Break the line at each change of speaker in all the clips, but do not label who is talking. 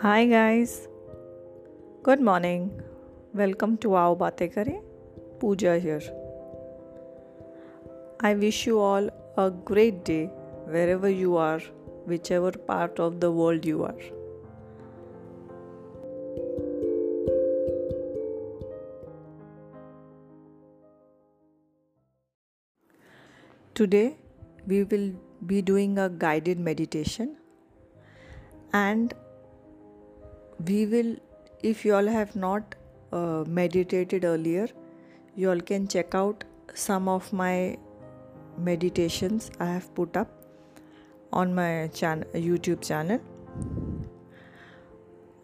Hi guys, good morning. Welcome to Aao Baate Kare. Pooja here. I wish you all a great day wherever you are, whichever part of the world you are. Today we will be doing a guided meditation and we will if you all have not uh, meditated earlier you all can check out some of my meditations i have put up on my channel youtube channel.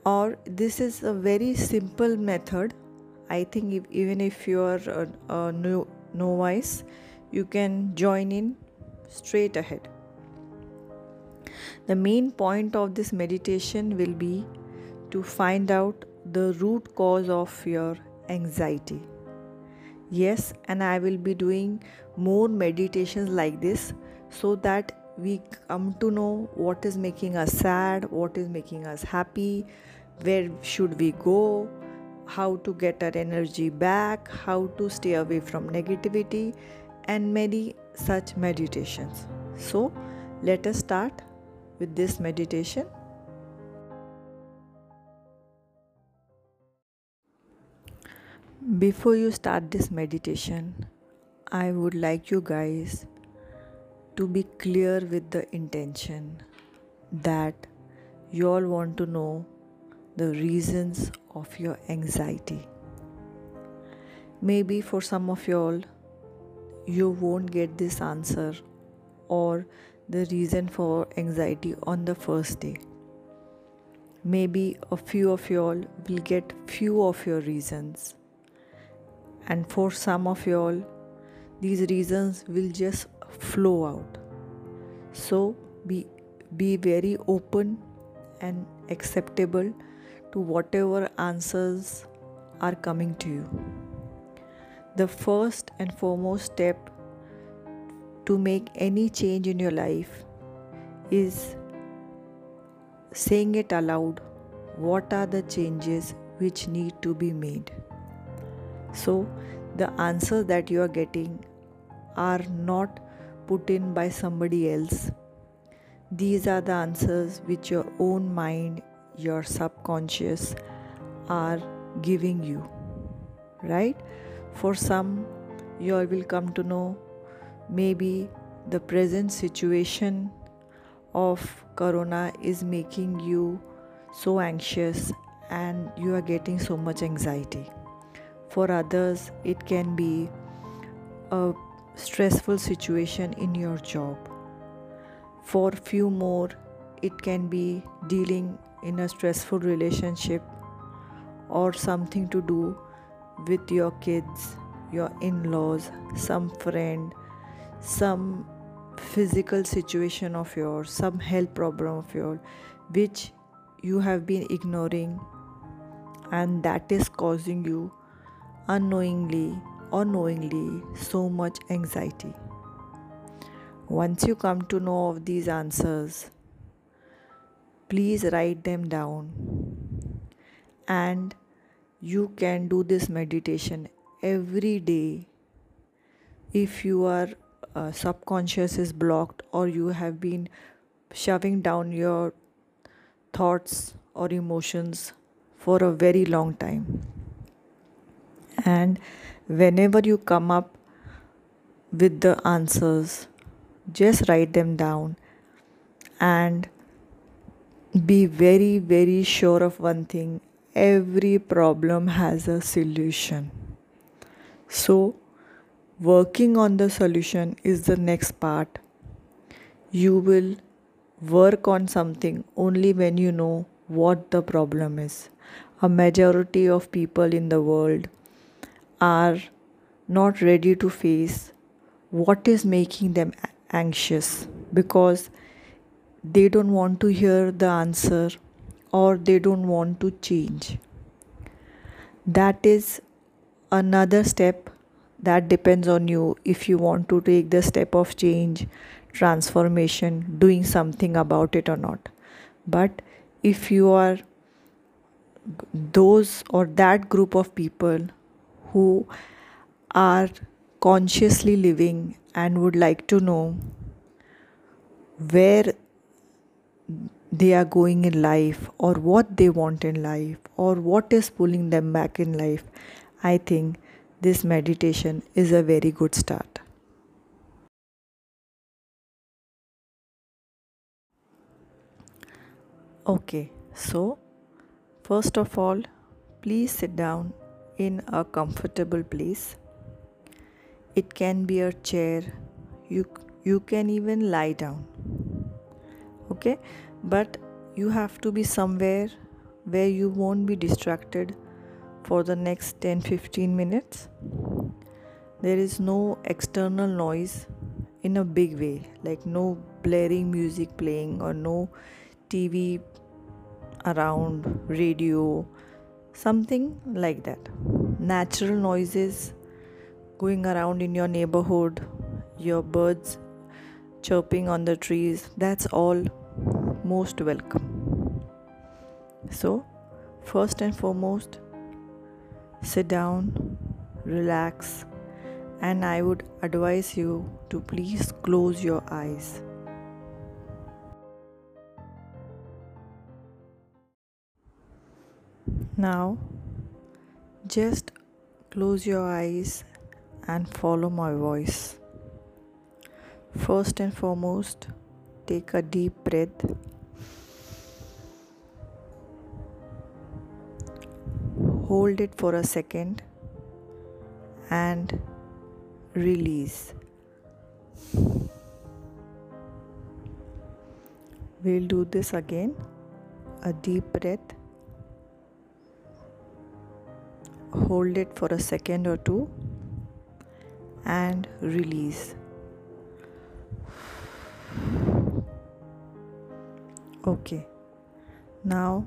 Or this is a very simple method. I think if, even if you are a new novice you can join in straight ahead. The main point of this meditation will be to find out the root cause of your anxiety. Yes, and I will be doing more meditations like this so that we come to know what is making us sad, what is making us happy, where should we go, how to get our energy back, how to stay away from negativity, and many such meditations. So, let us start with this meditation. Before you start this meditation, I would like you guys to be clear with the intention that you all want to know the reasons of your anxiety. Maybe for some of you all, you won't get this answer or the reason for anxiety on the first day. Maybe a few of you all will get few of your reasons and for some of you all these reasons will just flow out. So be be very open and acceptable to whatever answers are coming to you. The first and foremost step to make any change in your life is saying it aloud what are the changes which need to be made so, the answers that you are getting are not put in by somebody else. These are the answers which your own mind, your subconscious are giving you. Right? For some, you all will come to know maybe the present situation of corona is making you so anxious and you are getting so much anxiety for others, it can be a stressful situation in your job. For few more, it can be dealing in a stressful relationship or something to do with your kids, your in laws, some friend, some physical situation of yours, some health problem of yours, which you have been ignoring, and that is causing you unknowingly or knowingly so much anxiety. Once you come to know of these answers, please write them down. And you can do this meditation every day. If your uh, subconscious is blocked or you have been shoving down your thoughts or emotions for a very long time and whenever you come up with the answers just write them down and be very very sure of one thing every problem has a solution. So working on the solution is the next part. You will work on something only when you know what the problem is. A majority of people in the world are not ready to face what is making them anxious because they don't want to hear the answer or they don't want to change. That is another step that depends on you if you want to take the step of change, transformation, doing something about it or not. But if you are those or that group of people who are consciously living and would like to know where they are going in life or what they want in life or what is pulling them back in life, I think this meditation is a very good start. Okay, so first of all, please sit down in a comfortable place. It can be a chair, you, you can even lie down. Okay, but you have to be somewhere where you won't be distracted for the next 10 15 minutes. There is no external noise in a big way, like no blaring music playing or no TV around, radio, something like that. Natural noises going around in your neighborhood, your birds chirping on the trees, that's all most welcome. So, first and foremost, sit down, relax, and I would advise you to please close your eyes. Now, just close your eyes and follow my voice. First and foremost, take a deep breath hold it for a second and release. We'll do this again. A deep breath. Hold it for a second or two and release. Okay. Now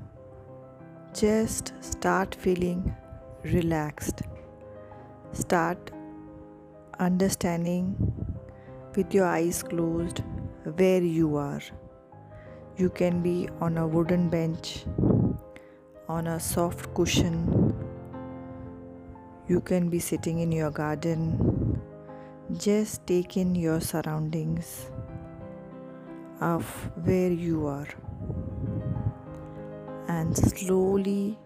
just start feeling relaxed. Start understanding with your eyes closed where you are. You can be on a wooden bench, on a soft cushion. You can be sitting in your garden. Just take in your surroundings of where you are and slowly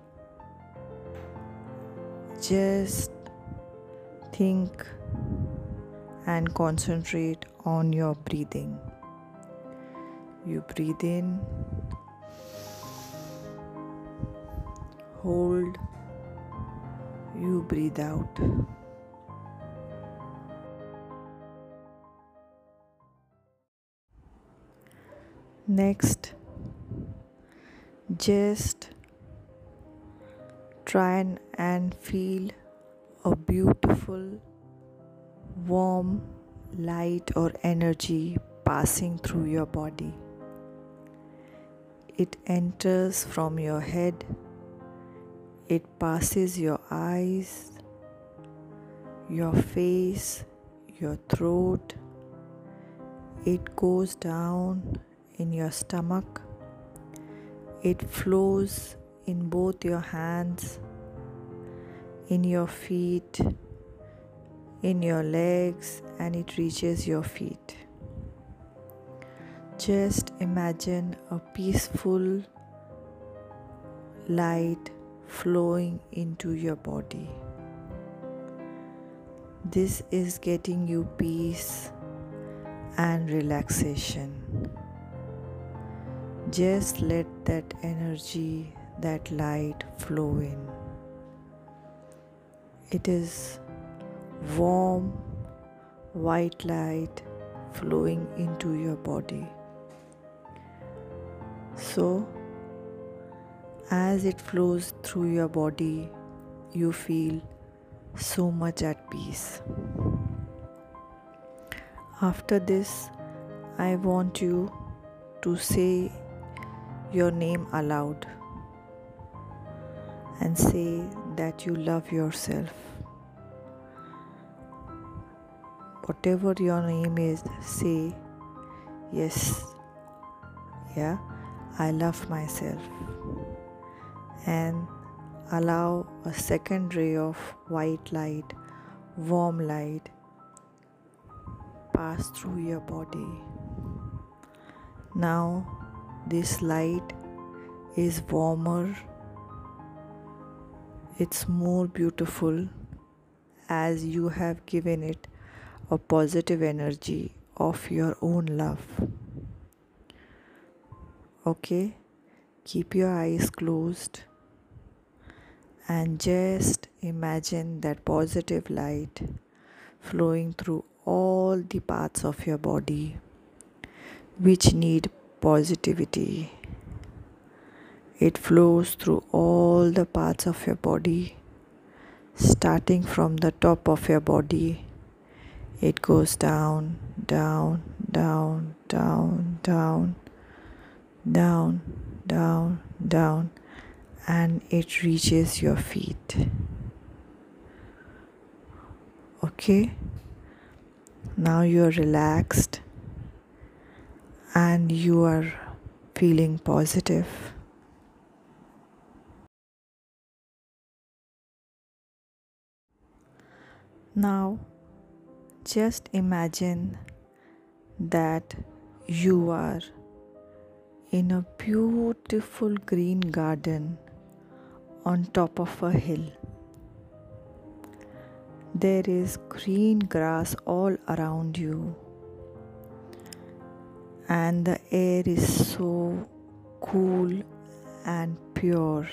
just think and concentrate on your breathing. You breathe in, hold, you breathe out. Next, just try and feel a beautiful, warm light or energy passing through your body. It enters from your head, it passes your eyes, your face, your throat, it goes down in your stomach it flows in both your hands, in your feet, in your legs, and it reaches your feet. Just imagine a peaceful light flowing into your body. This is getting you peace and relaxation. Just let that energy, that light flow in. It is warm, white light flowing into your body. So, as it flows through your body, you feel so much at peace. After this, I want you to say your name aloud and say that you love yourself. Whatever your name is, say, Yes, yeah, I love myself. And allow a second ray of white light, warm light, pass through your body. Now, this light is warmer, it's more beautiful as you have given it a positive energy of your own love. Okay, keep your eyes closed and just imagine that positive light flowing through all the parts of your body which need positivity. It flows through all the parts of your body, starting from the top of your body. It goes down, down, down, down, down, down, down, down and it reaches your feet. Okay, now you're relaxed and you are feeling positive. Now, just imagine that you are in a beautiful green garden on top of a hill. There is green grass all around you, and the air is so cool and pure.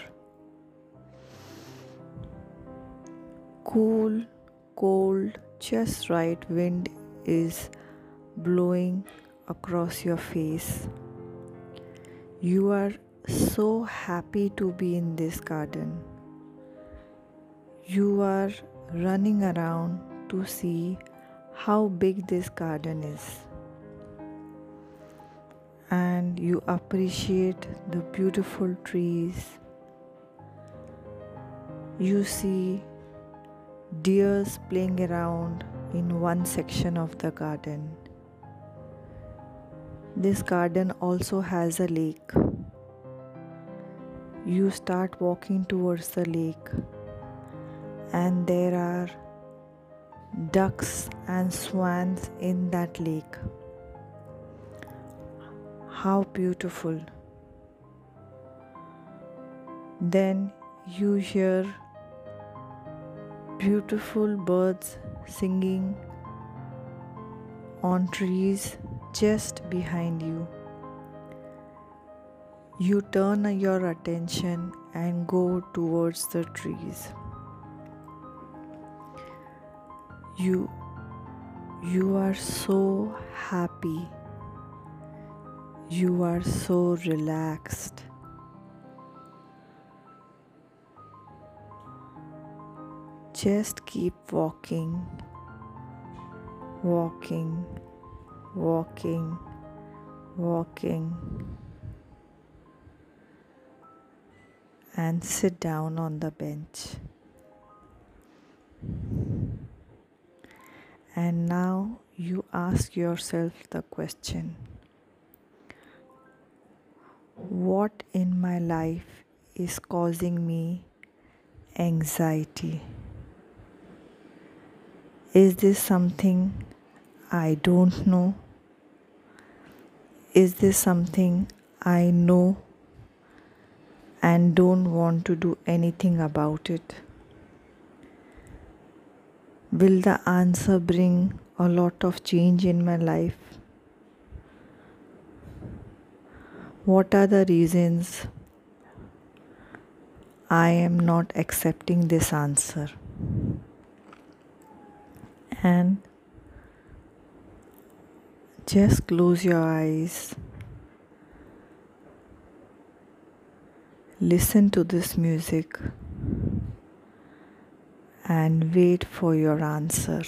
Cool, cold, just right wind is blowing across your face. You are so happy to be in this garden. You are running around to see how big this garden is. And you appreciate the beautiful trees. You see deers playing around in one section of the garden. This garden also has a lake. You start walking towards the lake, and there are ducks and swans in that lake. How beautiful! Then you hear beautiful birds singing on trees just behind you. You turn your attention and go towards the trees. You you are so happy. You are so relaxed. Just keep walking, walking, walking, walking, and sit down on the bench. And now you ask yourself the question what in my life is causing me anxiety? Is this something I don't know? Is this something I know and don't want to do anything about it? Will the answer bring a lot of change in my life? What are the reasons I am not accepting this answer? And just close your eyes. Listen to this music and wait for your answer.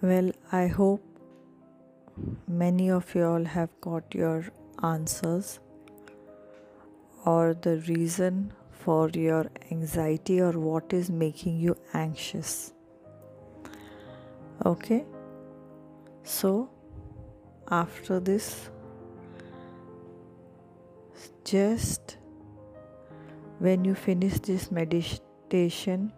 Well, I hope many of you all have got your answers or the reason for your anxiety or what is making you anxious. Okay, so after this, just when you finish this meditation,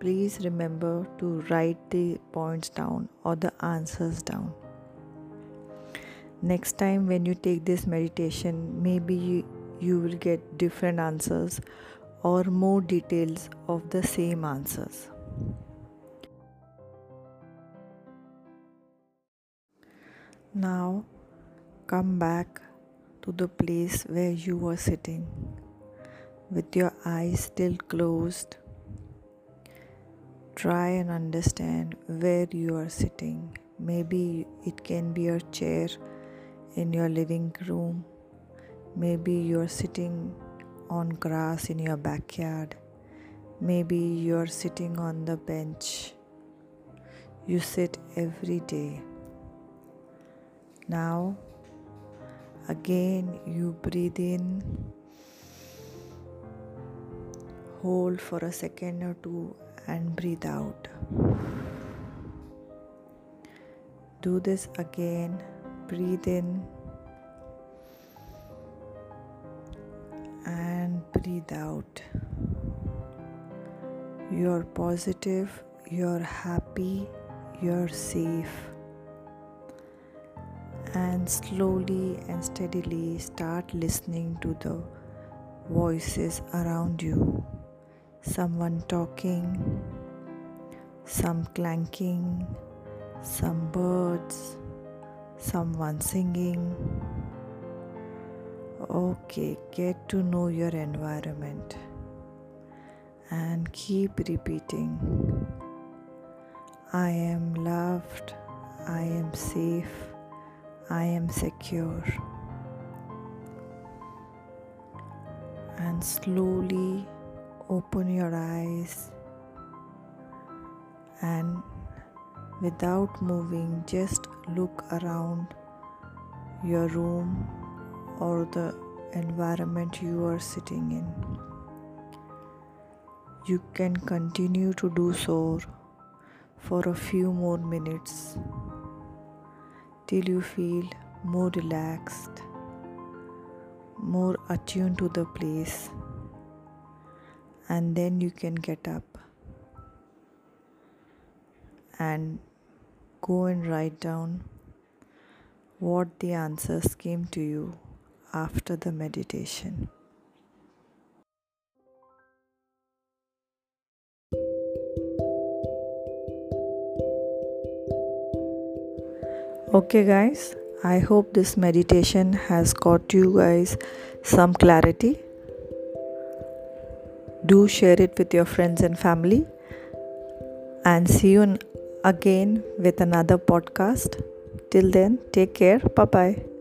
please remember to write the points down or the answers down. Next time, when you take this meditation, maybe you, you will get different answers or more details of the same answers. Now, come back to the place where you were sitting with your eyes still closed. Try and understand where you are sitting. Maybe it can be a chair in your living room. Maybe you are sitting on grass in your backyard. Maybe you are sitting on the bench. You sit every day. Now, again, you breathe in, hold for a second or two, and breathe out. Do this again. Breathe in and breathe out. You're positive, you're happy, you're safe and slowly and steadily start listening to the voices around you. Someone talking, some clanking, some birds, someone singing. Okay, get to know your environment and keep repeating I am loved, I am safe. I am secure. And slowly open your eyes and without moving, just look around your room or the environment you are sitting in. You can continue to do so for a few more minutes till you feel more relaxed, more attuned to the place, and then you can get up and go and write down what the answers came to you after the meditation. Okay, guys, I hope this meditation has got you guys some clarity. Do share it with your friends and family, and see you again with another podcast. Till then, take care. Bye bye.